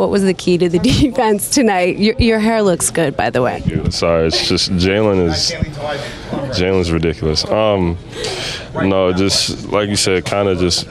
What was the key to the defense tonight? Your, your hair looks good, by the way. Sorry, it's just Jalen is Jalen's ridiculous. Um, no, just like you said, kind of just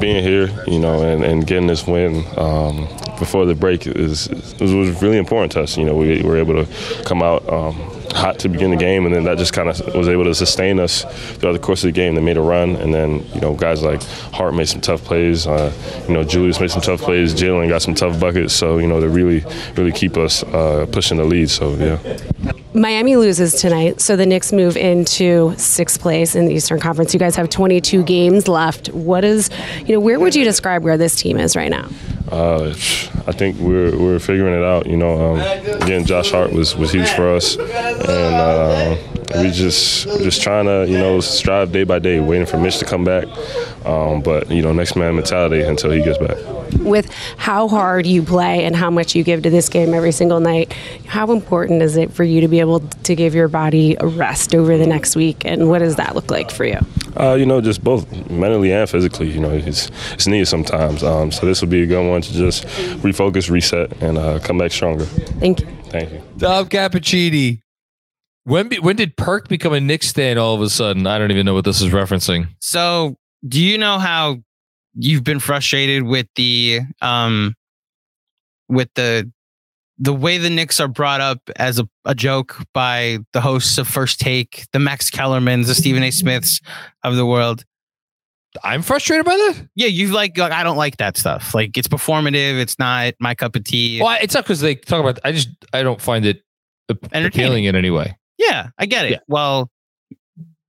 being here, you know, and, and getting this win um, before the break is, is was really important to us. You know, we were able to come out. Um, hot to begin the game, and then that just kind of was able to sustain us throughout the course of the game. They made a run, and then you know guys like Hart made some tough plays. Uh, you know Julius made some tough plays. Jalen got some tough buckets. So you know to really really keep us uh, pushing the lead. So yeah. Miami loses tonight, so the Knicks move into sixth place in the Eastern Conference. You guys have 22 games left. What is, you know, where would you describe where this team is right now? Uh, I think we're we're figuring it out. You know, um, again, Josh Hart was was huge for us, and uh, we just just trying to you know strive day by day, waiting for Mitch to come back. Um, but you know, next man mentality until he gets back. With how hard you play and how much you give to this game every single night, how important is it for you to be able to give your body a rest over the next week? And what does that look like for you? Uh, you know, just both mentally and physically. You know, it's it's needed sometimes. Um, so this will be a good one to just refocus, reset, and uh, come back stronger. Thank you. Thank you. Dom Cappuccini. When be, when did Perk become a Knicks fan all of a sudden? I don't even know what this is referencing. So, do you know how you've been frustrated with the um with the the way the Knicks are brought up as a, a joke by the hosts of First Take, the Max Kellermans, the Stephen A. Smiths of the world. I'm frustrated by that. Yeah, you like, like I don't like that stuff. Like it's performative. It's not my cup of tea. Well, it's not because they talk about. I just I don't find it appealing in any way. Yeah, I get it. Yeah. Well,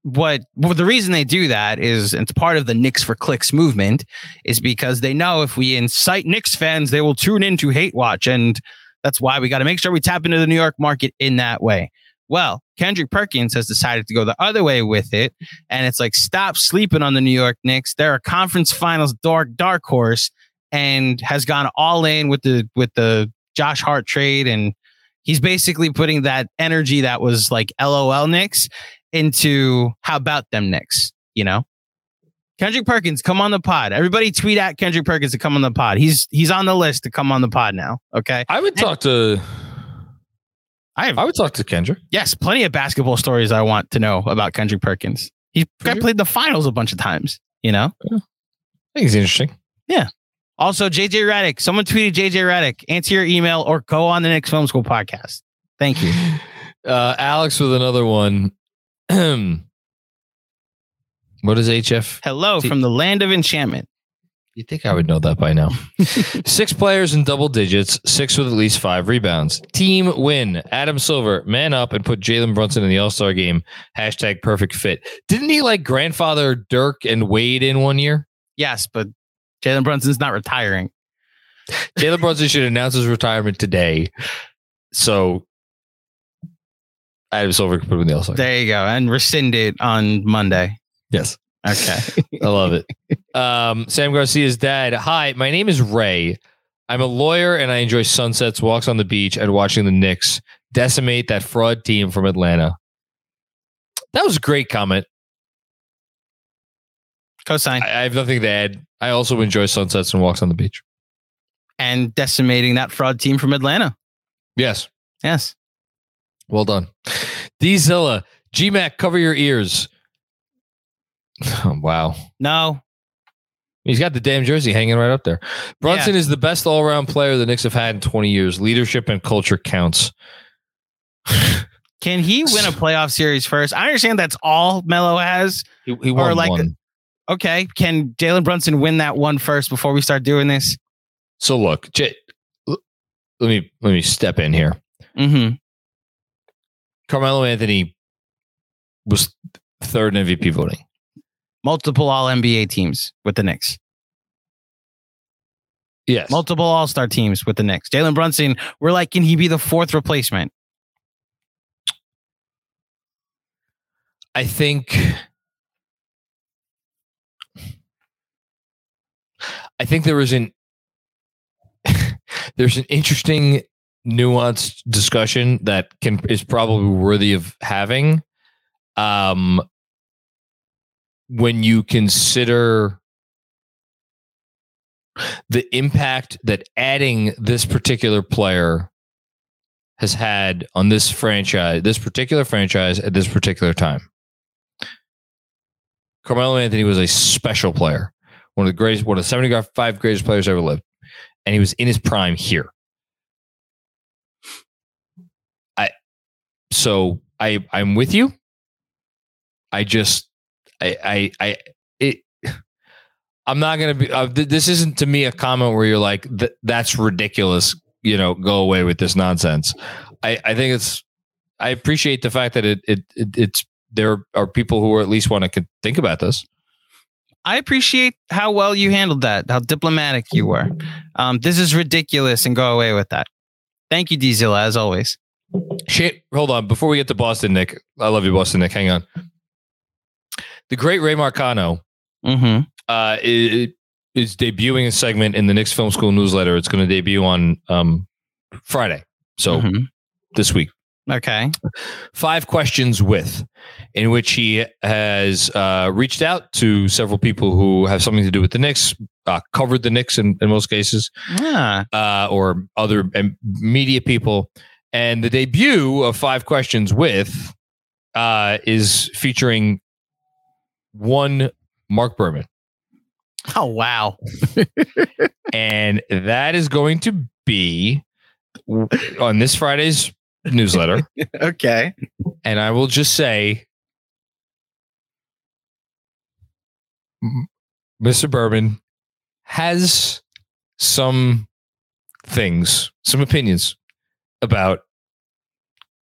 what well, the reason they do that is it's part of the Knicks for clicks movement is because they know if we incite Knicks fans, they will tune into hate watch, and that's why we got to make sure we tap into the New York market in that way. Well, Kendrick Perkins has decided to go the other way with it, and it's like stop sleeping on the New York Knicks. They're a conference finals dark dark horse, and has gone all in with the with the Josh Hart trade, and he's basically putting that energy that was like LOL Knicks into how about them Knicks, you know? Kendrick Perkins, come on the pod. Everybody tweet at Kendrick Perkins to come on the pod. He's he's on the list to come on the pod now. Okay. I would talk to. I have I would talk to Kendrick. yes, plenty of basketball stories I want to know about Kendrick Perkins. He played the finals a bunch of times, you know? I think he's interesting. Also, JJ Redick. Someone tweeted JJ Redick. Answer your email or go on the next Film School podcast. Thank you. Uh, Alex with another one. what is HF? Hello from the land of enchantment. You think I would know that by now? six players in double digits, six with at least five rebounds. Team win. Adam Silver, man up and put Jalen Brunson in the All Star game. Hashtag perfect fit. Didn't he like grandfather Dirk and Wade in one year? Yes, but Jalen Brunson's not retiring. Jalen Brunson should announce his retirement today. So Adam Silver can put him in the All Star. There you go. And rescind it on Monday. Yes. Okay. I love it. Um, Sam Garcia's dad. Hi, my name is Ray. I'm a lawyer and I enjoy sunsets, walks on the beach, and watching the Knicks decimate that fraud team from Atlanta. That was a great comment. Cosign. I, I have nothing to add. I also enjoy sunsets and walks on the beach. and decimating that fraud team from Atlanta. Yes. Yes. Well done. D Zilla. GMAC, cover your ears. Oh, wow. No. He's got the damn jersey hanging right up there. Brunson is the best all around player the Knicks have had in 20 years. Leadership and culture counts. Can he win a playoff series first? I understand that's all Melo has. He, he won Or like one. Okay. Can Jalen Brunson win that one first before we start doing this? So look, J- let me let me step in here. Mm-hmm. Carmelo Anthony was third in MVP voting. Multiple all NBA teams with the Knicks. Yes. Multiple all star teams with the Knicks. Jalen Brunson, we're like, can he be the fourth replacement? I think I think there is an there's an interesting nuanced discussion that can is probably worthy of having um when you consider the impact that adding this particular player has had on this franchise, this particular franchise at this particular time. Carmelo Anthony was a special player, one of the greatest, one of the 75 greatest players ever lived, and he was in his prime here. I, so I, I'm with you. I just, I, I, I, it. I'm not gonna be. Uh, th- this isn't to me a comment where you're like, th- "That's ridiculous." You know, go away with this nonsense. I, I think it's. I appreciate the fact that it, it, it it's there are people who at least want to think about this. I appreciate how well you handled that, how diplomatic you were. Um, this is ridiculous and go away with that. Thank you, Diesel, as always. Shane, hold on. Before we get to Boston, Nick, I love you, Boston, Nick. Hang on. The great Ray Marcano Mm-hmm. uh, is, is debuting a segment in the Knicks Film School newsletter. It's going to debut on um, Friday, so Mhm. this week. Okay. Five questions with, in which he has uh, reached out to several people who have something to do with the Knicks, uh, covered the Knicks in, in most cases, Ah, uh, or other um, media people. And the debut of Five Questions with uh, is featuring one Mark Berman. oh wow. And that is going to be on this Friday's newsletter. okay. And I will just say, Mr. Berman has some things, some opinions about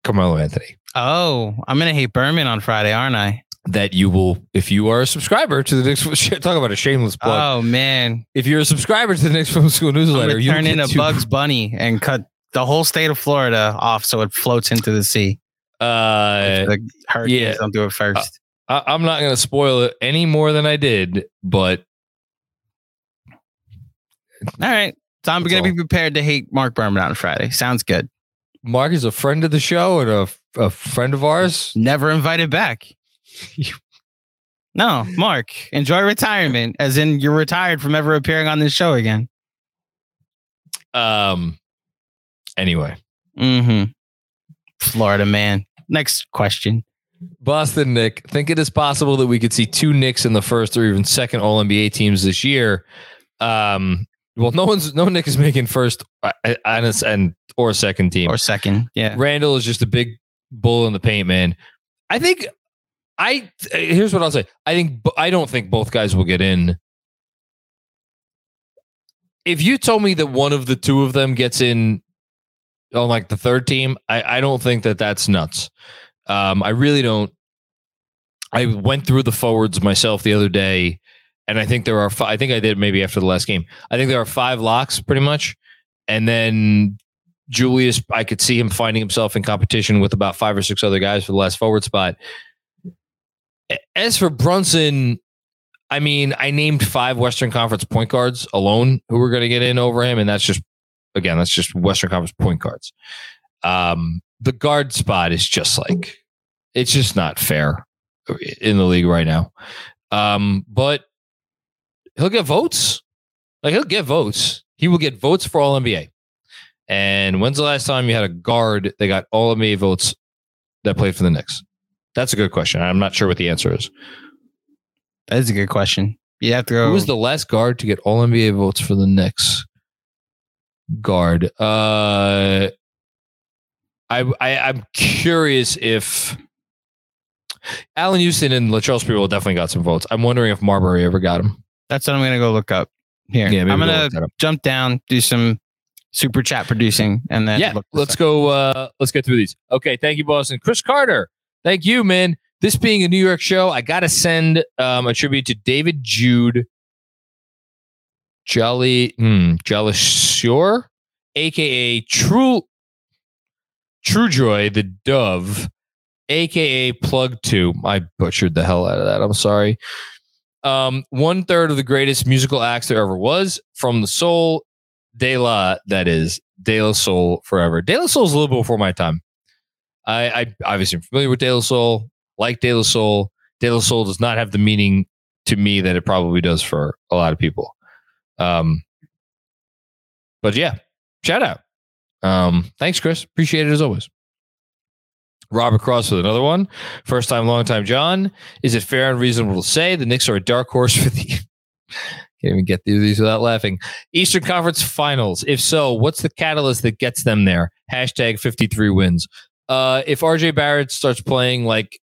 Carmelo Anthony Oh, I'm gonna hate Berman on Friday, aren't I? that you will, if you are a subscriber to the Knicks, talk about a shameless plug. Oh man, If you're a subscriber to the Knicks Film School newsletter, you turn get into Bugs Bunny and cut the whole state of Florida off so it floats into the sea. Uh, the hurricanes yeah. don't do it first. I, I'm not going to spoil it any more than I did, but All right. So I'm gonna be prepared to hate Mark Berman on Friday. Sounds good. Mark is a friend of the show and a, a friend of ours. Never invited back. no, Mark, enjoy retirement, as in you're retired from ever appearing on this show again. Um. Anyway, Mm-hmm. Florida man. Next question. Boston Nick, think it is possible that we could see two Knicks in the first or even second All NBA teams this year. Um. Well, no one's no Nick is making first uh, and a- and or second team. Or second. Yeah. Randle is just a big bull in the paint, man. I think I here's what I'll say. I think I don't think both guys will get in. If you told me that one of the two of them gets in on like the third team, I, I don't think that that's nuts. Um, I really don't. I went through the forwards myself the other day, and I think there are. Fi- I think I did maybe after the last game. I think there are five locks pretty much, and then Julius, I could see him finding himself in competition with about five or six other guys for the last forward spot. As for Brunson, I mean, I named five Western Conference point guards alone who were going to get in over him, and that's just again, that's just Western Conference point guards. Um, the guard spot is just like it's just not fair in the league right now. Um, but he'll get votes. Like he'll get votes. He will get votes for All NBA. And when's the last time you had a guard that got All NBA votes that played for the Knicks? That's a good question. I'm not sure what the answer is. That's a good question. You have to go. Who was the last guard to get all NBA votes for the Knicks? Guard. Uh, I, I I'm curious if Allan Houston and Latrell Sprewell definitely got some votes. I'm wondering if Marbury ever got them. That's what I'm gonna go look up here. Yeah, I'm gonna up. jump down, do some super chat producing, and then yeah, let's up. go. Uh, let's get through these. Okay, thank you, Boston. Chris Carter, thank you, man. This being a New York show, I gotta send um, a tribute to David Jude, Jolly, hmm, Jolly Shore, aka True, True Joy, the Dove, aka Plug Two. I butchered the hell out of that. I'm sorry. Um, one third of the greatest musical acts there ever was from the soul De La, that is De La Soul forever. De La Soul is a little before my time. I, I obviously am familiar with De La Soul, like De La Soul. De La Soul does not have the meaning to me that it probably does for a lot of people. Um, but yeah, shout out. Um, thanks, Chris. Appreciate it as always. Robert Cross with another one. First time, long time, John. Is it fair and reasonable to say the Knicks are a dark horse for the? Can't even get through these without laughing. Eastern Conference Finals. If so, what's the catalyst that gets them there? Hashtag 53 wins. Uh, if RJ Barrett starts playing like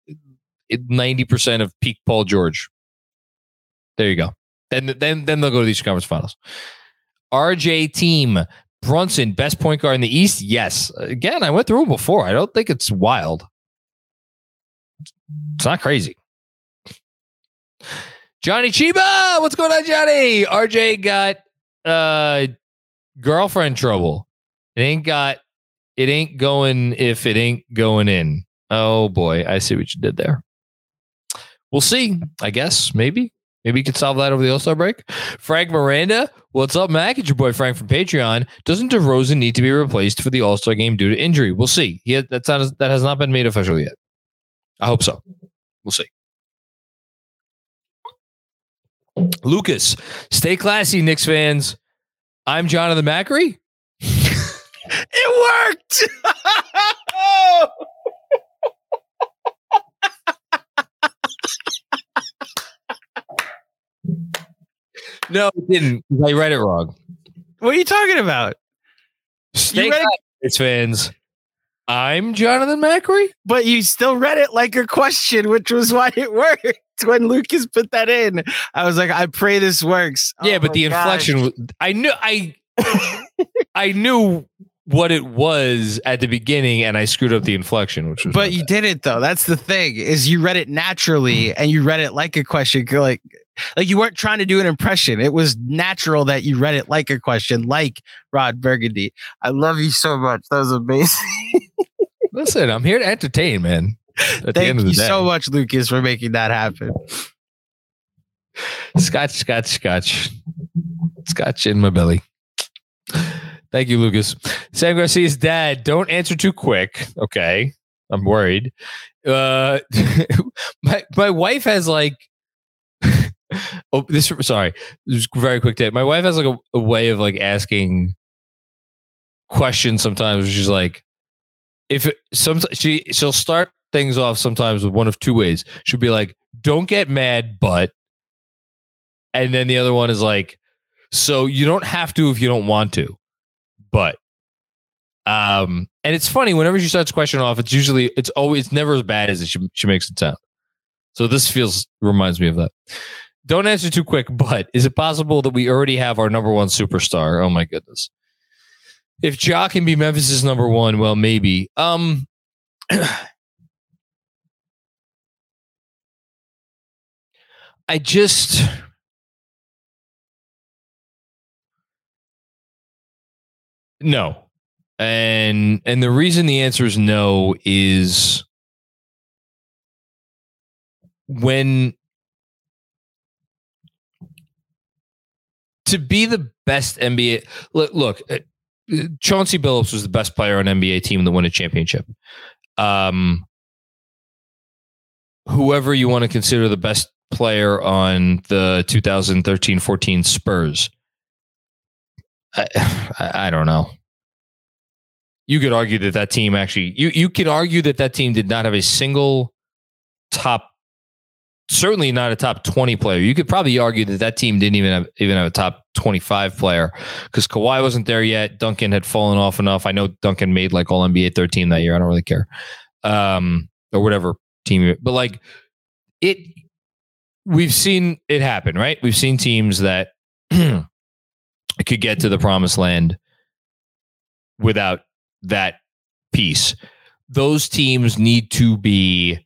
90% of peak Paul George, there you go. Then, then, then they'll go to the Eastern Conference Finals. RJ team. Brunson, best point guard in the East? Yes. Again, I went through him before. I don't think it's wild. It's not crazy. Johnny Chiba, what's going on, Johnny? RJ got uh girlfriend trouble. It ain't got it ain't going if it ain't going in. Oh boy, I see what you did there. We'll see, I guess. Maybe. Maybe you could solve that over the All-Star break. Frank Miranda, what's up, Mac? It's your boy Frank from Patreon. Doesn't DeRozan need to be replaced for the All-Star game due to injury? We'll see. He that's not that has not been made official yet. I hope so. We'll see. Lucas, stay classy, Knicks fans. I'm Jonathan Macri. It worked. No, it didn't. I read it wrong. what are you talking about? Stay read it- fans. I'm Jonathan Macri. But you still read it like a question, which was why it worked. When Lucas put that in, I was like, I pray this works. yeah, Oh but the gosh. inflection. I knew. I I knew what it was at the beginning, and I screwed up the inflection, which was. But you bad. did it though. That's the thing is you read it naturally mm. and you read it like a question. Like, like you weren't trying to do an impression. It was natural that you read it like a question, like Ron Burgundy. I love you so much. That was amazing. listen. I'm here to entertain, man. Thank end of the you so much, Lucas, for making that happen. Scotch, scotch, scotch, scotch in my belly. Thank you, Lucas. Sam Garcia's dad. Don't answer too quick. Okay, I'm worried. Uh, my my wife has like. Oh, this sorry. Very quick tip. My wife has like a, a way of like asking questions sometimes. She's like, if it, some she she'll start things off sometimes with one of two ways. She'll be like, "Don't get mad, but," and then the other one is like, "So you don't have to if you don't want to, but." Um, and it's funny whenever she starts question off, it's usually it's always it's never as bad as she she makes it sound. So this feels reminds me of that. Don't answer too quick, but is it possible that we already have our number one superstar? Oh my goodness. If Ja can be Memphis's number one, well, maybe. Um, I just no, and and the reason the answer is no is when to be the best NBA. Look, look uh, Chauncey Billups was the best player on NBA team that won a championship. Um, whoever you want to consider the best player on the 2013-14 Spurs. I, I, don't know. You could argue that that team actually you you could argue that that team did not have a single top certainly not a top 20 player. You could probably argue that that team didn't even have even have a top 25 player because Kawhi wasn't there yet. Duncan had fallen off enough. I know Duncan made like all NBA 13 that year. I don't really care. Um, or whatever team, but like it, we've seen it happen, right? We've seen teams that could get to the promised land without that piece. Those teams need to be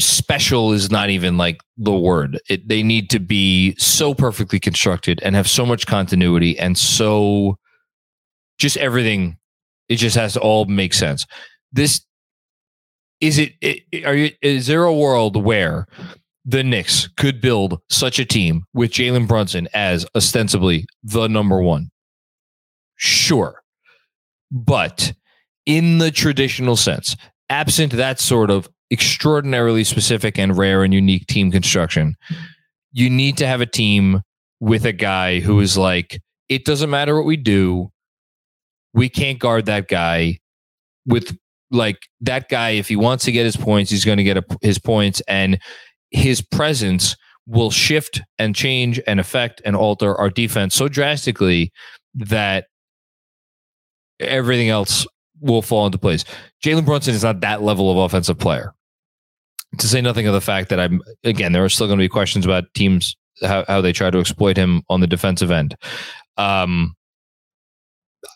special is not even like the word. It, they need to be so perfectly constructed and have so much continuity and so just everything. It just has to all make sense. This is it, it. Are you? Is there a world where the Knicks could build such a team with Jalen Brunson as ostensibly the number one? Sure, but in the traditional sense, absent that sort of extraordinarily specific and rare and unique team construction, you need to have a team with a guy who is like, it doesn't matter what we do. We can't guard that guy with like that guy. If he wants to get his points, he's going to get a, his points and his presence will shift and change and affect and alter our defense so drastically that everything else will fall into place. Jalen Brunson is not that level of offensive player to say nothing of the fact that I'm again, there are still going to be questions about teams how, how they try to exploit him on the defensive end. Um,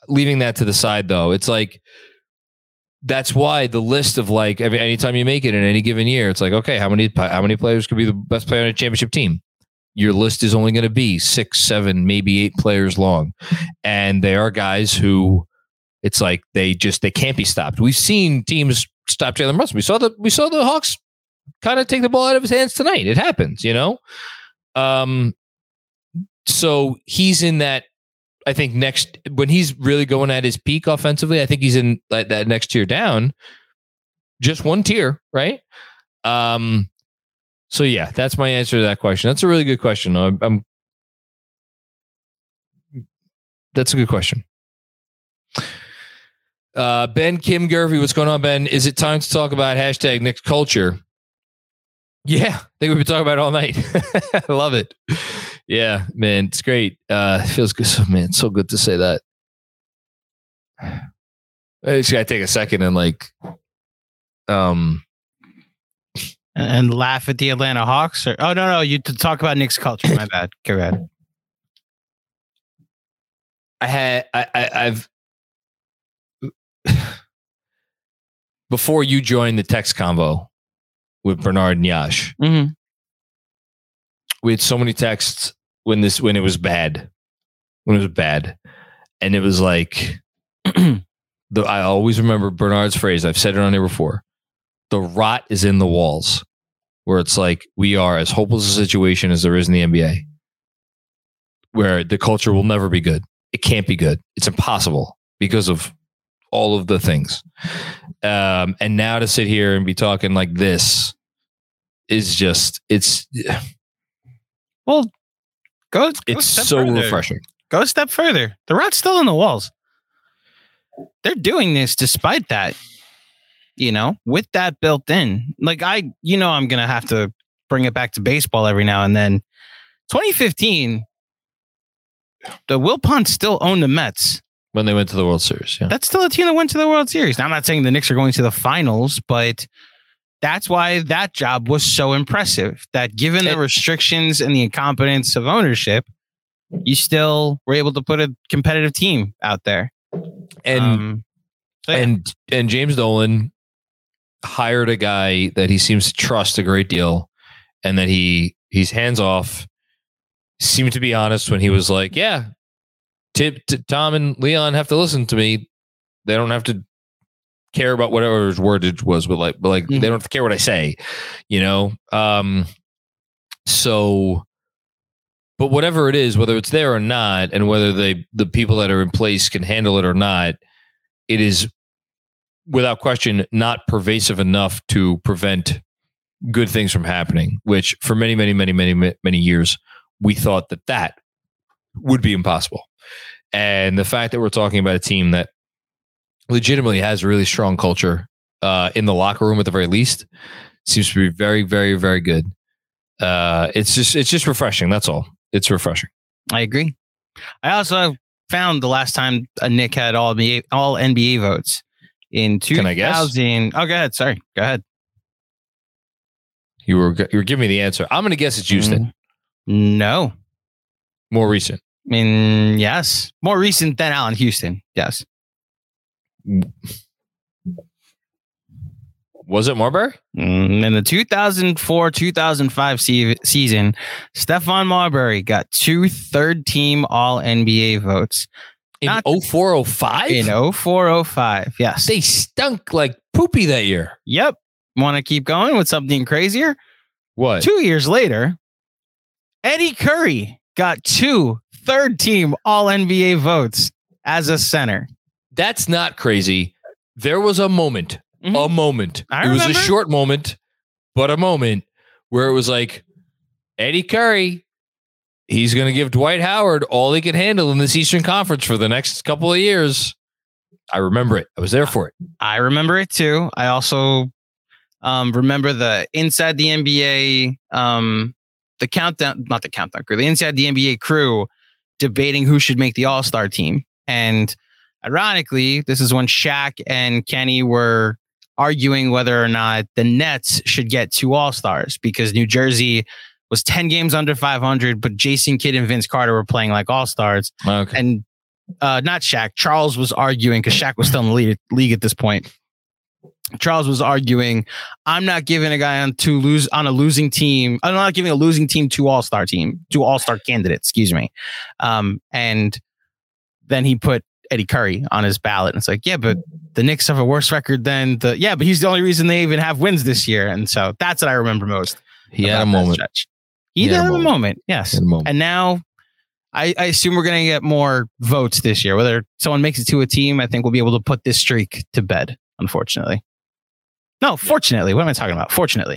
leaving that to the side, though, it's like that's why the list of like every anytime you make it in any given year, it's like okay, how many how many players could be the best player on a championship team? Your list is only going to be six, seven, maybe eight players long, and they are guys who it's like they just they can't be stopped. We've seen teams stop Jalen Brunson. We saw the we saw the Hawks kind of take the ball out of his hands tonight. It happens, you know? Um, so he's in that. I think next when he's really going at his peak offensively, I think he's in that, that next tier down, just one tier, right? Um, so yeah, that's my answer to that question. That's a really good question. I'm, I'm that's a good question. Uh, ben Kim Gervy, what's going on, Ben? Is it time to talk about hashtag Knicks culture? Yeah, I think we've been talking about it all night. I love it. Yeah, man, it's great. Uh, it feels good. So, man, so good to say that. I just gotta take a second and like, um, and laugh at the Atlanta Hawks. Or oh no, no, you to talk about Knicks culture. My bad. Go ahead. I had I, I I've before you joined the text convo with Bernard and Yash. Mm-hmm. We had so many texts when this when it was bad, when it was bad, and it was like the I always remember Bernard's phrase. I've said it on here before. The rot is in the walls, where it's like we are as hopeless a situation as there is in the NBA, where the culture will never be good. It can't be good. It's impossible because of all of the things. Um, and now to sit here and be talking like this is just it's well go, go it's so further. refreshing. Go a step further. The rot's still in the walls. They're doing this despite that. You know, with that built in. Like I, you know, I'm gonna have to bring it back to baseball every now and then. 2015, the Wilpons still own the Mets when they went to the World Series. Yeah. That's still a team that went to the World Series. Now, I'm not saying the Knicks are going to the finals, but that's why that job was so impressive. That given the restrictions and the incompetence of ownership, you still were able to put a competitive team out there. And um, so yeah. and and James Dolan hired a guy that he seems to trust a great deal, and that he he's hands off. Seemed to be honest when he was like, "Yeah, Tip, Tom and Leon have to listen to me. They don't have to care about whatever his wordage was, but like, but like mm-hmm. they don't care what I say, you know. Um, so, but whatever it is, whether it's there or not, and whether they the people that are in place can handle it or not, it is without question not pervasive enough to prevent good things from happening. Which for many, many, many, many, many years we thought that that would be impossible. And the fact that we're talking about a team that legitimately has a really strong culture uh, in the locker room at the very least Seems to be very, very, very good. Uh, it's just it's just refreshing. That's all. It's refreshing. I agree. I also found the last time a Nick had all NBA, all NBA votes in 2000. Can I guess? Oh, go ahead. Sorry. Go ahead. You were you were giving me the answer. I'm going to guess it's Houston. No. More recent. I mean, yes. More recent than Allan Houston. Yes. Was it Marbury? Mm, In the 2004 2005 se- season, Stephon Marbury got two third team All NBA votes In Not- 0405? in 0405. Yes. They stunk like poopy that year. Yep. Want to keep going with something crazier? What? Two years later, Eddie Curry got two third team All NBA votes as a center. That's not crazy. There was a moment, Mhm. a moment. I it was a short moment, but a moment where it was like Eddie Curry. He's going to give Dwight Howard all he can handle in this Eastern Conference for the next couple of years. I remember it. I was there for it. I remember it too. I also um, remember the inside the NBA, um, the countdown, not the countdown crew, the inside the NBA crew debating who should make the All Star team. And ironically, this is when Shaq and Kenny were arguing whether or not the Nets should get two All Stars because New Jersey was 10 games under 500, but Jason Kidd and Vince Carter were playing like All Stars Okay. and uh, not Shaq. Charles was arguing because Shaq was still in the league, league at this point. Charles was arguing, I'm not giving a guy on two lose on a losing team. I'm not giving a losing team two All Star team, two All Star candidates. Excuse me. Um, and then he put Eddie Curry on his ballot, and it's like, yeah, but the Knicks have a worse record than the yeah, but he's the only reason they even have wins this year, and so that's what I remember most. He had a moment. stretch. He, did have a moment. Yes. A moment. And now I, I assume we're going to get more votes this year. Whether someone makes it to a team, I think we'll be able to put this streak to bed, unfortunately. No, fortunately. What am I talking about? Fortunately.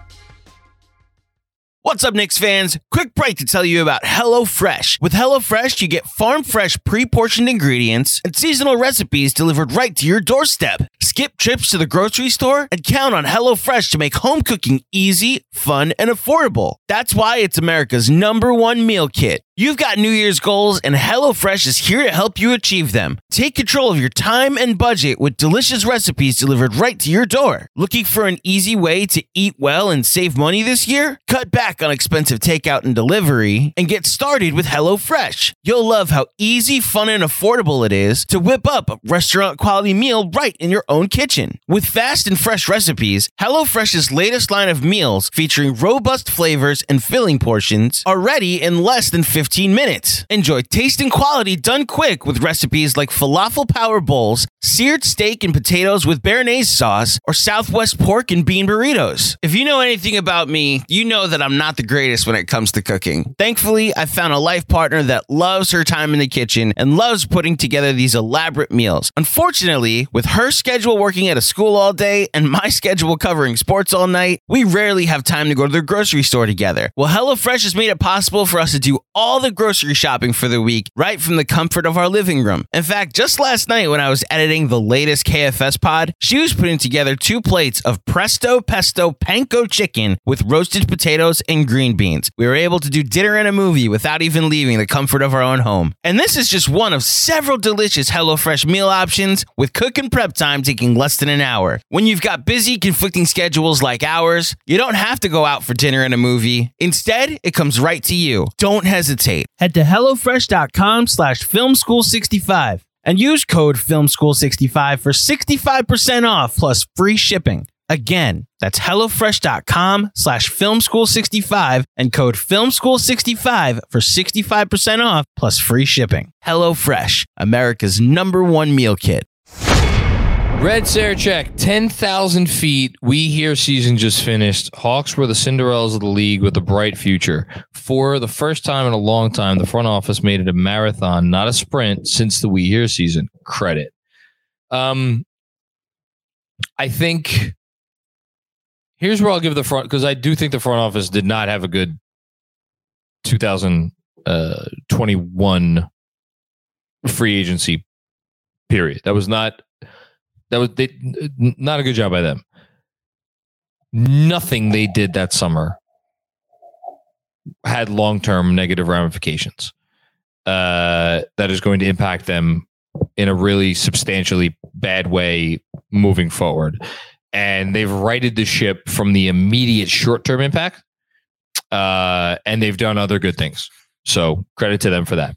What's up, Knicks fans? Quick break to tell you about HelloFresh. With HelloFresh, you get farm fresh, pre portioned ingredients and seasonal recipes delivered right to your doorstep. Skip trips to the grocery store and count on HelloFresh to make home cooking easy, fun, and affordable. That's why it's America's number one meal kit. You've got New Year's goals, and HelloFresh is here to help you achieve them. Take control of your time and budget with delicious recipes delivered right to your door. Looking for an easy way to eat well and save money this year? Cut back on expensive takeout and delivery and get started with HelloFresh. You'll love how easy, fun, and affordable it is to whip up a restaurant quality meal right in your own kitchen. With fast and fresh recipes, HelloFresh's latest line of meals featuring robust flavors and filling portions are ready in less than 15 minutes. Enjoy taste and quality done quick with recipes like falafel power bowls, seared steak and potatoes with béarnaise sauce, or Southwest pork and bean burritos. If you know anything about me, you know that I'm not the greatest when it comes to cooking. Thankfully, I found a life partner that loves her time in the kitchen and loves putting together these elaborate meals. Unfortunately, with her schedule working at a school all day and my schedule covering sports all night, we rarely have time to go to the grocery store together. Well, HelloFresh has made it possible for us to do all the grocery shopping for the week right from the comfort of our living room. In fact, just last night when I was editing the latest KFS pod, she was putting together two plates of presto pesto panko chicken with roasted potatoes and green beans. We were able to do dinner and a movie without even leaving the comfort of our own home. And this is just one of several delicious HelloFresh meal options with cook and prep time taking less than an hour. When you've got busy, conflicting schedules like ours, you don't have to go out for dinner and a movie. Instead, it comes right to you. Don't hesitate. Head to HelloFresh.com slash FilmSchool65 and use code FilmSchool65 for 65% off plus free shipping. Again, that's HelloFresh.com slash FilmSchool65 and code FilmSchool65 for 65% off plus free shipping. HelloFresh, America's number one meal kit. Red Sarachek, 10,000 feet. We hear season just finished. Hawks were the Cinderellas of the league with a bright future. For the first time in a long time, the front office made it a marathon, not a sprint, since the We Hear season. Credit. Um, I think here's where I'll give the front because I do think the front office did not have a good 2021 free agency period. That was not that was they, not a good job by them. Nothing they did that summer had long term negative ramifications uh, that is going to impact them in a really substantially bad way moving forward. And they've righted the ship from the immediate short term impact, uh, and they've done other good things. So credit to them for that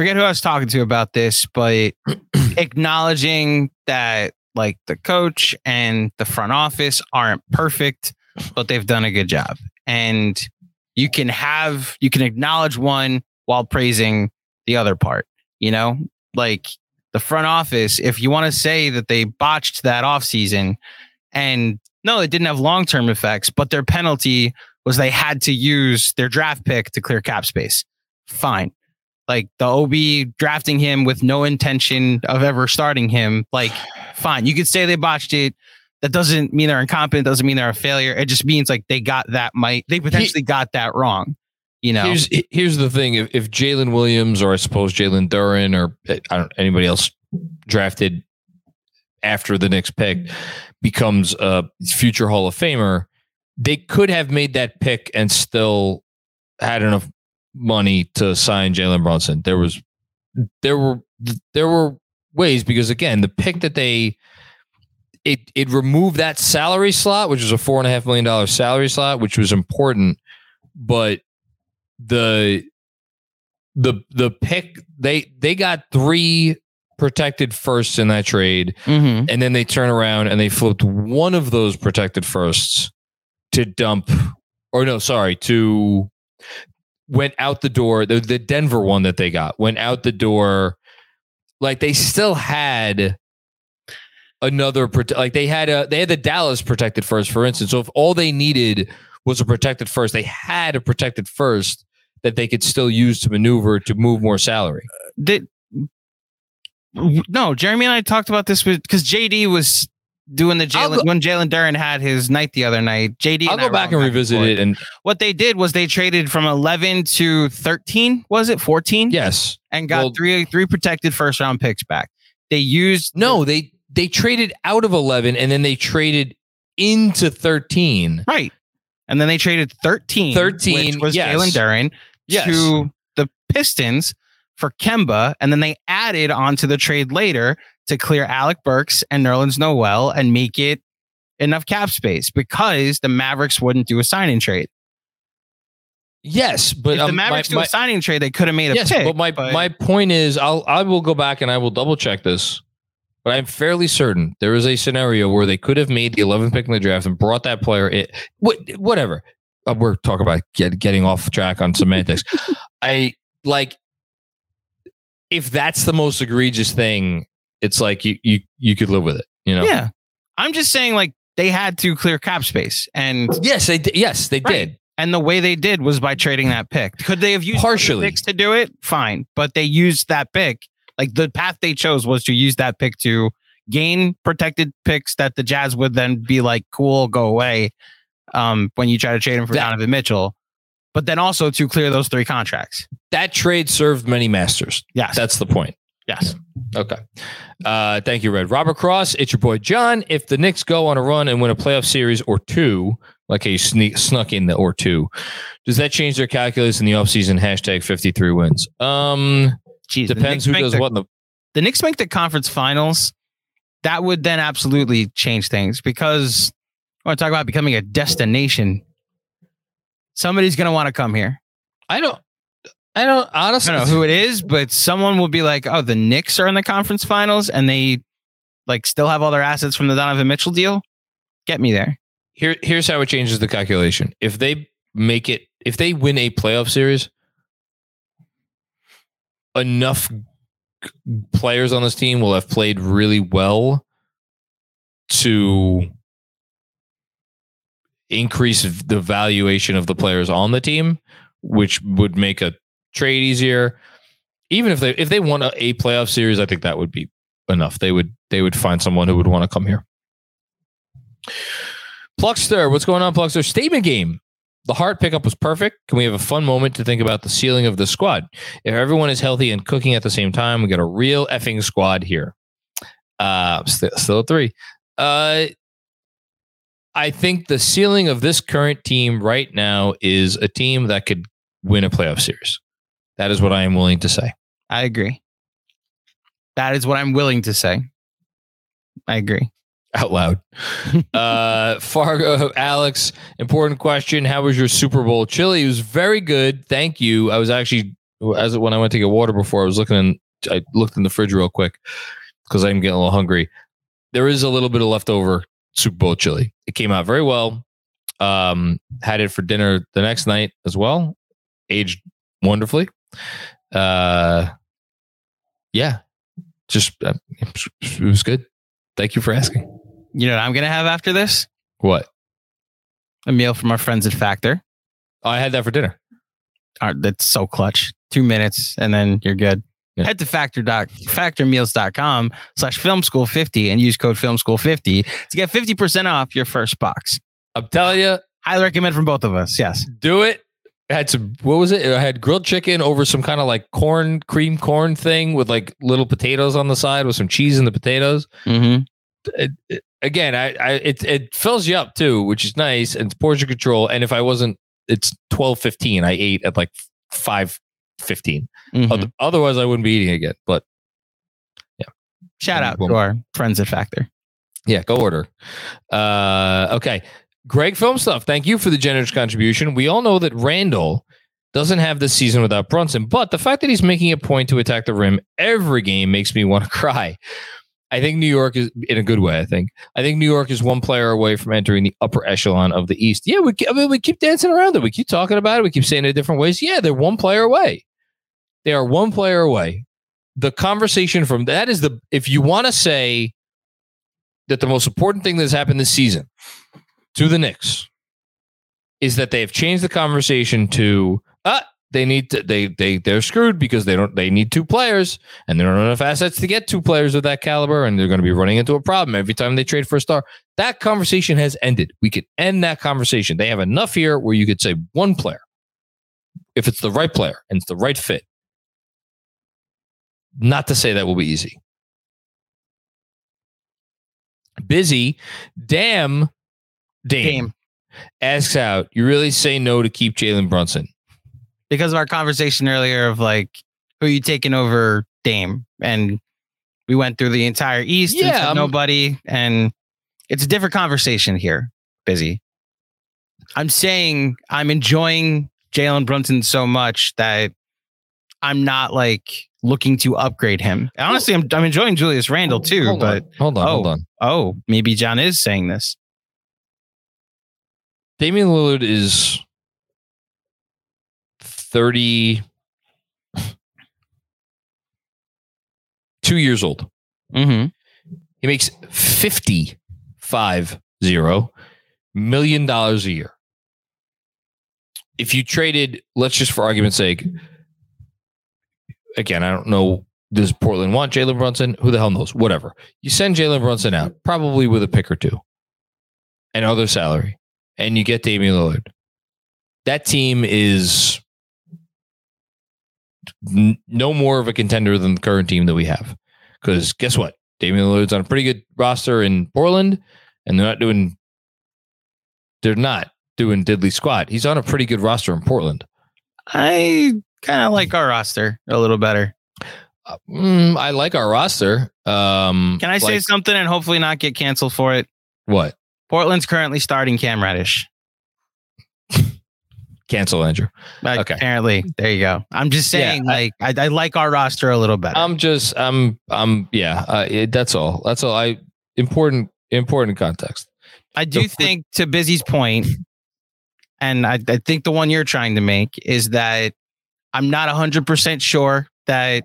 forget who I was talking to about this, but acknowledging that like the coach and the front office aren't perfect, but they've done a good job. And you can have you can acknowledge one while praising the other part, you know? Like the front office, if you want to say that they botched that offseason and no, it didn't have long-term effects, but their penalty was they had to use their draft pick to clear cap space. Fine like the OB drafting him with no intention of ever starting him, like fine, you could say they botched it. That doesn't mean they're incompetent. Doesn't mean they're a failure. It just means like they got that might they potentially he, got that wrong. You know. Here's here's the thing: if, if Jalen Williams or I suppose Jalen Duren or eh, I don't anybody else drafted after the next pick becomes a future Hall of Famer, they could have made that pick and still had enough money to sign Jalen Brunson. There was there were there were ways because again, the pick that they it it removed that salary slot, which was a four and a half million dollar salary slot, which was important, but the the the pick they they got three protected firsts in that trade, Mm-hmm. and then they turn around and they flipped one of those protected firsts to dump, or no, sorry, to went out the door. The, the Denver one that they got went out the door. Like they still had another like they had a they had the Dallas protected first, for instance. So if all they needed was a protected first, they had a protected first that they could still use to maneuver to move more salary. Did no, Jeremy and I talked about this because JD was doing the Jalen when Jalen Duren had his night the other night. JD, I'll go back and revisit it and What they did was they traded from 11 to 13. Was it 14? yes. and got well- three three protected first round picks back. They used No, they they traded out of 11 and then they traded into 13. right, and then they traded 13. 13, which was yes. Jalen Duren Yes. to the Pistons for Kemba, and then they added onto the trade later to clear Alec Burks and Nerlens Noel and make it enough cap space because the Mavericks wouldn't do a signing trade. Yes, but if the um, Mavericks my, do my, a signing trade, they could have made a yes, pick. but my my point is, I'll I will go back and I will double check this. But I'm fairly certain there is a scenario where they could have made the 11th pick in the draft and brought that player. In, what, whatever. Uh, we're talking about get, getting off track on semantics. I like if that's the most egregious thing. It's like you you you could live with it. You know. yeah, I'm just saying like they had to clear cap space and Yes, they did. Yes, they Right. did. And the way they did was by trading that pick. Could they have used Partially. picks to do it? Fine, but they used that pick. Like the path they chose was to use that pick to gain protected picks that the Jazz would then be like, "Cool, go away." Um, when you try to trade him for That- Donovan Mitchell, but then also to clear those three contracts. That trade served many masters. Yes, That's the point. yes. Okay. Uh, thank you, Red. Robert Cross, it's your boy John. If the Knicks go on a run and win a playoff series or two, like a sneak, snuck in the or two, does that change their calculus in the offseason? Hashtag 53 wins. Um, Jeez, depends who does the- what in the. the Knicks make the conference finals, that would then absolutely change things because want to talk about becoming a destination. Somebody's going to want to come here. I don't. I don't honestly I honestly don't know who it is, but someone will be like, "Oh, the Knicks are in the conference finals, and they like still have all their assets from the Donovan Mitchell deal. Get me there." Here, here's how it changes the calculation. If they make it, if they win a playoff series, enough players on this team will have played really well to increase the valuation of the players on the team, which would make a trade easier. Even if they if they won a, a playoff series, I think that would be enough. They would they would find someone who would want to come here. Pluckster, what's going on, Pluckster? Statement game. The Hart pickup was perfect. Can we have a fun moment to think about the ceiling of the squad? If everyone is healthy and cooking at the same time, we got a real effing squad here. Uh, still, still three. Uh, I think the ceiling of this current team right now is a team that could win a playoff series. That is what I am willing to say. I agree. That is what I'm willing to say. I agree. out loud. uh, Fargo, Alex, important question. How was your Super Bowl chili? It was very good. Thank you. I was actually, as when I went to get water before, I was looking in, I looked in the fridge real quick because I'm getting a little hungry. There is a little bit of leftover Super Bowl chili. It came out very well. Um, had it for dinner the next night as well. Aged wonderfully. Uh, yeah, just uh, it was good. Thank you for asking. You know what I'm gonna have after this? What? A meal from our friends at Factor. Oh, I had that for dinner. Uh, that's so clutch. Two minutes and then you're good. Yeah. Head to factor doc, factormeals.com slash film school 50 and use code film school 50 to get 50% off your first box. I'm telling you, Highly recommend from both of us. Yes. do it. I had some. What was it? I had grilled chicken over some kind of like corn, cream corn thing with like little potatoes on the side with some cheese in the potatoes. Mm-hmm. It- it- again, I, I it it fills you up too, which is nice and it's portion control. And if I wasn't, it's twelve fifteen. I ate at like five fifteen. Mm-hmm. Otherwise, I wouldn't be eating again. But yeah. Shout out to our friends at Factor. Yeah, go order. Uh, okay. Greg Film Stuff, thank you for the generous contribution. We all know that Randle doesn't have this season without Brunson. But the fact that he's making a point to attack the rim every game makes me want to cry. I think New York is in a good way. I think I think New York is one player away from entering the upper echelon of the East. Yeah, we I mean, we keep dancing around it. We keep talking about it. We keep saying it different ways. Yeah, they're one player away. They are one player away. The conversation from that is the if you want to say that the most important thing that's happened this season to the Knicks is that they have changed the conversation to uh they need to they they they're screwed because they don't they need two players and they don't have enough assets to get two players of that caliber and they're going to be running into a problem every time they trade for a star. That conversation has ended. We could end that conversation. They have enough here where you could say one player if it's the right player and it's the right fit. Not to say that will be easy. Busy, damn, Dame, Game. asks out. You really say no to keep Jalen Brunson? because of our conversation earlier of like who you taking over Dame, and we went through the entire East. and Yeah, said um, nobody, and it's a different conversation here. Busy. I'm saying I'm enjoying Jalen Brunson so much that I'm not like looking to upgrade him. Honestly, I'm I'm enjoying Julius Randle too, Hold but on, hold on, hold oh. on. oh, maybe John is saying this. Damian Lillard is 30 two years old. Mm-hmm. He makes 55 zero million dollars a year. If you traded, let's just for argument's sake, again, I don't know. Does Portland want Jalen Brunson? Who the hell knows? Whatever. You send Jalen Brunson out, probably with a pick or two and other salary, and you get Damian Lillard. That team is n- no more of a contender than the current team that we have. Because guess what? Damian Lillard's on a pretty good roster in Portland, and they're not doing they're not doing diddly squat. He's on a pretty good roster in Portland. I kind of like our roster a little better. Uh, mm, I like our roster. Um, Can I say something and hopefully not get canceled for it? what? Portland's currently starting Cam Reddish. Cancel Andrew. Like, Okay. Apparently, there you go. I'm just Yeah, saying, I- like, I, I like our roster a little better. I'm just I'm I'm yeah. Uh, it, that's all. That's all. I important important context. I do the- think, to Busy's point, and I, I think the one you're trying to make is that I'm not 100% sure that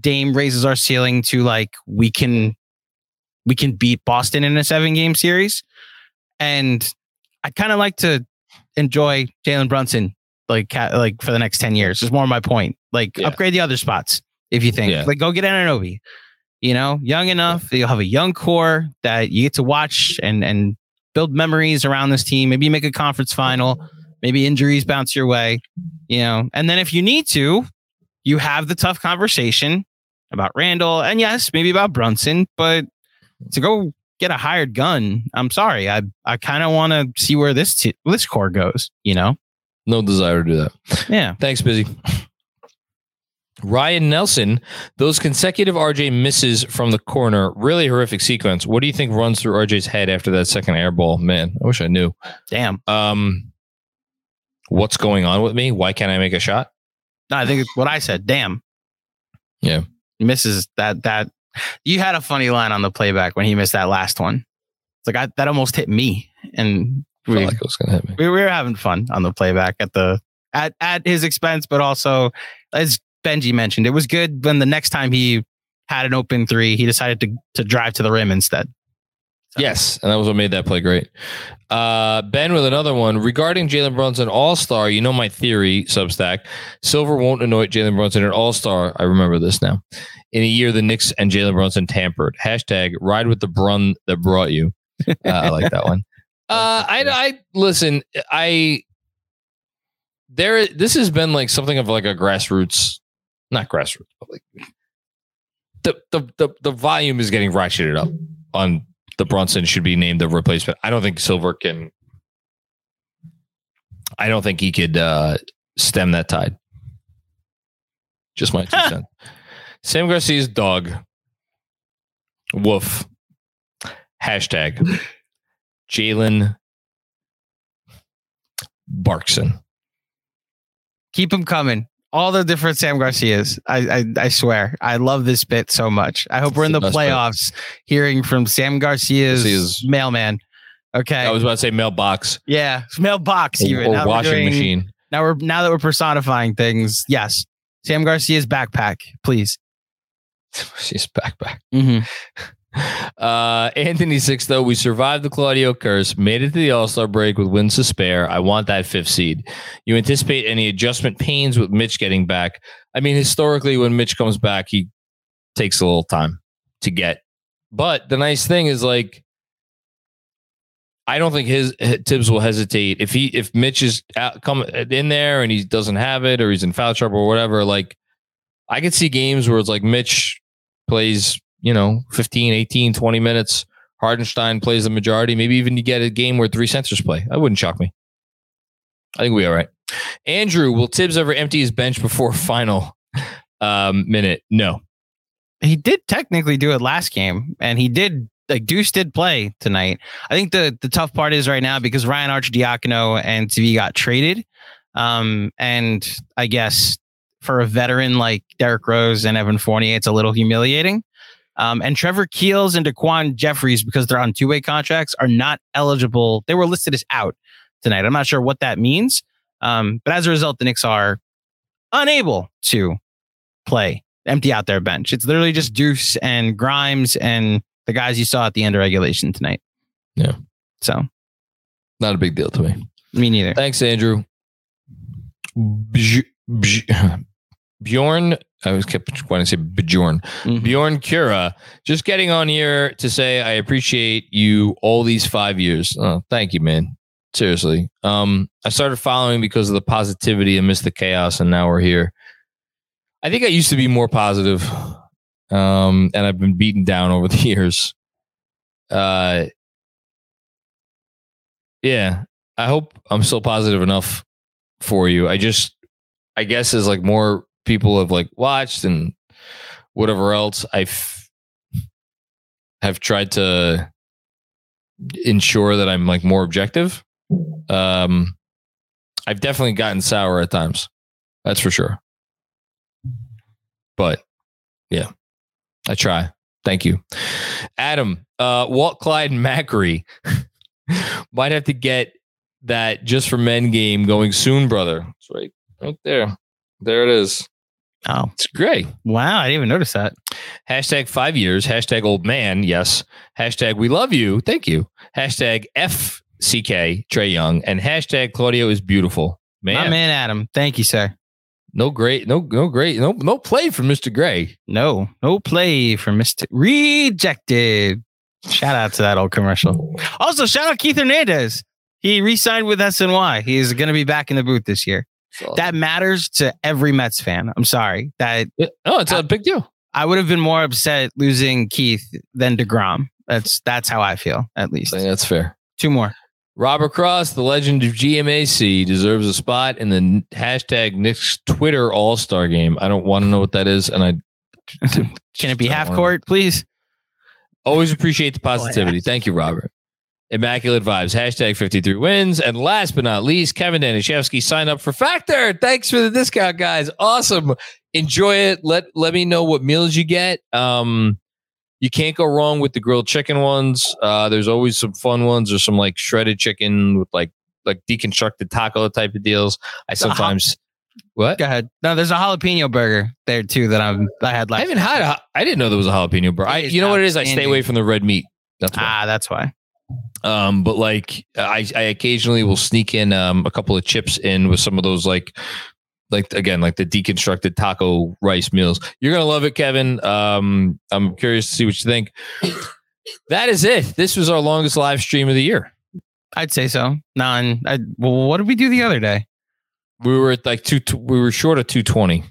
Dame raises our ceiling to like we can we can beat Boston in a seven game series. And I kind of like to enjoy Jalen Brunson like like for the next 10 years. Is more my point. Like Yeah. upgrade the other spots if you think. Yeah. Like go get Anunoby. You know, young enough, you'll have a young core that you get to watch and and build memories around this team. Maybe make a conference final. Maybe injuries bounce your way. You know, and then if you need to, you have the tough conversation about Randle and yes, maybe about Brunson, but to go get a hired gun, I'm sorry. I I kind of want to see where this t- this core goes, you know? No desire to do that. Yeah. Thanks, busy. Ryan Nelson, those consecutive RJ misses from the corner, really horrific sequence. What do you think runs through RJ's head after that second air ball? Man, I wish I knew. Damn. Um, what's going on with me? Why can't I make a shot? No, I think it's what I said. Damn. Yeah. He misses that that you had a funny line on the playback when he missed that last one. It's like I, that almost hit me. And we, like it was gonna hit me. we were having fun on the playback at the at at his expense, but also as Benji mentioned, it was good when the next time he had an open three, he decided to to drive to the rim instead. Yes, and that was what made that play great. Uh, ben with another one regarding Jalen Brunson All Star. You know my theory, Substack. Silver won't anoint Jalen Brunson an All Star. I remember this now. In a year, the Knicks and Jalen Brunson tampered. Hashtag ride with the Brun that brought you. Uh, I like that one. Uh, I, I listen. I there. This has been like something of like a grassroots, not grassroots, but like the the the, the volume is getting ratcheted up on the Brunson should be named the replacement. I don't think Silver can. I don't think he could uh, stem that tide. Just my two cents. Sam Garcia's dog. Woof. Hashtag Jalen Barkson. Keep him coming. All the different Sam Garcias. I, I I swear. I love this bit so much. I hope we're in the, the playoffs hearing from Sam Garcia's Garcia's- mailman. Okay. I was about to say mailbox, yeah. Mailbox or, even. or Now washing doing- machine. Now we're now that we're personifying things. Yes. Sam Garcia's backpack, please. She's back, back. Mm-hmm. Uh, Anthony Six, though, we survived the Claudio curse, made it to the All Star break with wins to spare. I want that fifth seed. You anticipate any adjustment pains with Mitch getting back? I mean, historically, when Mitch comes back, he takes a little time to get. But the nice thing is, like, I don't think his Tibbs will hesitate if he if Mitch is out, come in there and he doesn't have it or he's in foul trouble or whatever. Like, I could see games where it's like Mitch plays, you know, 15, 18, 20 minutes. Hartenstein plays the majority. Maybe even you get a game where three centers play. That wouldn't shock me. I think we all right. Andrew, will Tibbs ever empty his bench before final um, minute? No. he did technically do it last game, and he did like Deuce did play tonight. I think the the tough part is right now because Ryan Archidiacono and TV got traded, um, and I guess for a veteran like Derrick Rose and Evan Fournier, it's a little humiliating. Um, and Trevor Keels and Daquan Jeffries, because they're on two way contracts, are not eligible. They were listed as out tonight. I'm not sure what that means, um, but as a result, the Knicks are unable to play empty out their bench. It's literally just Deuce and Grimes and the guys you saw at the end of regulation tonight. Yeah. So Not a big deal to me. me neither. Thanks, Andrew. Bj- Bj- Bjorn, I was kept wanting to say Bjorn. Mhm. Bjorn Kura, just getting on here to say I appreciate you all these five years. Oh, thank you, man. Seriously. Um, I started following because of the positivity amidst the chaos, and now we're here. I think I used to be more positive, um, and I've been beaten down over the years. Uh, yeah, I hope I'm still positive enough for you. I just, I guess, is like more people have like watched and whatever else, I f- have tried to ensure that I'm like more objective. Um, I've definitely gotten sour at times. That's for sure. But yeah, I try. Thank you. Adam, uh, Walt Clyde Macri might have to get that just for men game going soon, brother. Right, right there. There it is. Oh, It's great. wow. I didn't even notice that. Hashtag five years. Hashtag old man. Yes. Hashtag we love you. Thank you. Hashtag FCK Trae Young and hashtag Claudio is beautiful. Man, My Man, man, Adam. Thank you, sir. no great, no, no great, no, no play for Mr. Gray. No, no play for Mr. Rejected. Shout out to that old commercial. Also, shout out Keith Hernandez. He re-signed with SNY. He's going to be back in the booth this year. That matters to every Mets fan. I'm sorry that Yeah. Oh, it's a big deal. I would have been more upset losing Keith than Degrom. That's that's how I feel. At least I think that's fair. two more. Robert Cross, the legend of GMAC, deserves a spot in the hashtag Knicks Twitter All Star game. I don't want to know what that is, and I Can it be half court, please? Always appreciate the oh, positivity. Thank you, Robert. Immaculate vibes. Hashtag 53 wins. And last but not least, Kevin Danishevsky signed up for Factor. Thanks for the discount, guys. Awesome. Enjoy it. Let let me know what meals you get. Um, you can't go wrong with the grilled chicken ones. Uh, there's always some fun ones. There's some like shredded chicken with like like deconstructed taco type of deals. I sometimes what? Go ahead. No, there's a jalapeno burger there too that I'm I had like I haven't had. A, I didn't know there was a jalapeno burger. I, you know what it is? I stay away from the red meat. That's why. Ah, that's why. Um, but like I, I occasionally will sneak in um a couple of chips in with some of those like like again like the deconstructed taco rice meals. You're gonna love it, Kevin. Um, I'm curious to see what you think. That is it. This was our longest live stream of the year. I'd say so. None. I, well, what did we do the other day? We were at like two. We were short of 220.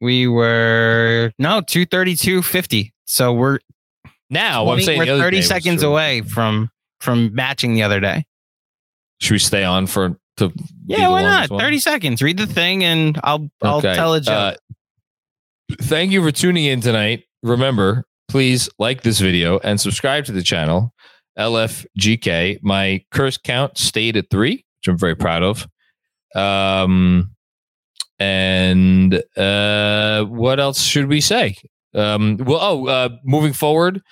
We were no two thirty two fifty. So we're Now I'm saying we're thirty seconds away from from matching the other day. Should we stay on for to? Yeah, why not? one? Thirty seconds. Read the thing, and I'll I'll Okay. tell a joke. Uh, thank you for tuning in tonight. Remember, please like this video and subscribe to the channel. LFGK. My curse count stayed at three, which I'm very proud of. Um, And uh, what else should we say? Um, well, oh, uh, moving forward,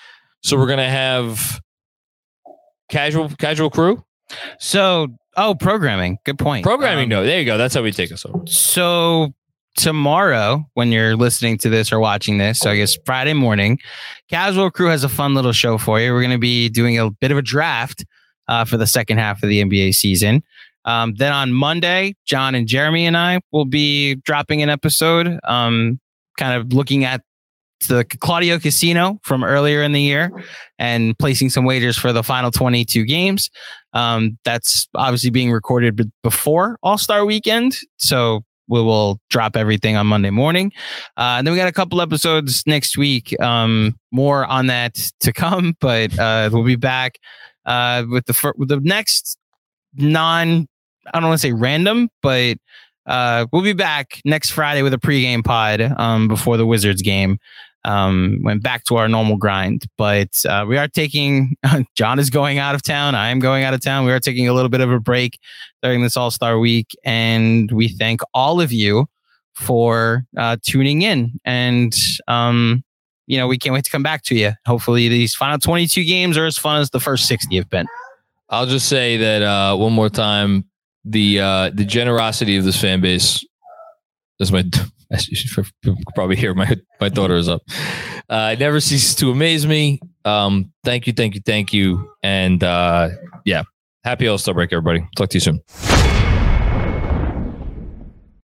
so we're gonna have casual casual crew So, oh, programming. Good point. programming. Um, no, there you go. That's how we take us over. So tomorrow, when you're listening to this or watching this, so I guess Friday morning, Casual Crew has a fun little show for you. We're going to be doing a bit of a draft uh, for the second half of the NBA season. Um, then on Monday, John and Jeremy and I will be dropping an episode, um, kind of looking at the Claudio Casino from earlier in the year and placing some wagers for the final 22 games. Um, that's obviously being recorded before All Star Weekend, so we will drop everything on Monday morning. Uh, and then we got a couple episodes next week. Um, more on that to come, but uh, we'll be back uh, with the fir- with the next non. I don't want to say random, but uh, we'll be back next Friday with a pregame pod um, before the Wizards game. Um, went back to our normal grind, but uh, we are taking. John is going out of town. I am going out of town. We are taking a little bit of a break during this All Star Week, and we thank all of you for uh, tuning in. And um, you know, we can't wait to come back to you. Hopefully, these final 22 games are as fun as the first 60 have been. I'll just say that uh, one more time. The uh, the generosity of this fan base. This is my as you should probably hear my my daughter is up. Uh, it never ceases to amaze me. Um, thank you, thank you, thank you, and uh, yeah, happy All Star break, everybody. Talk to you soon.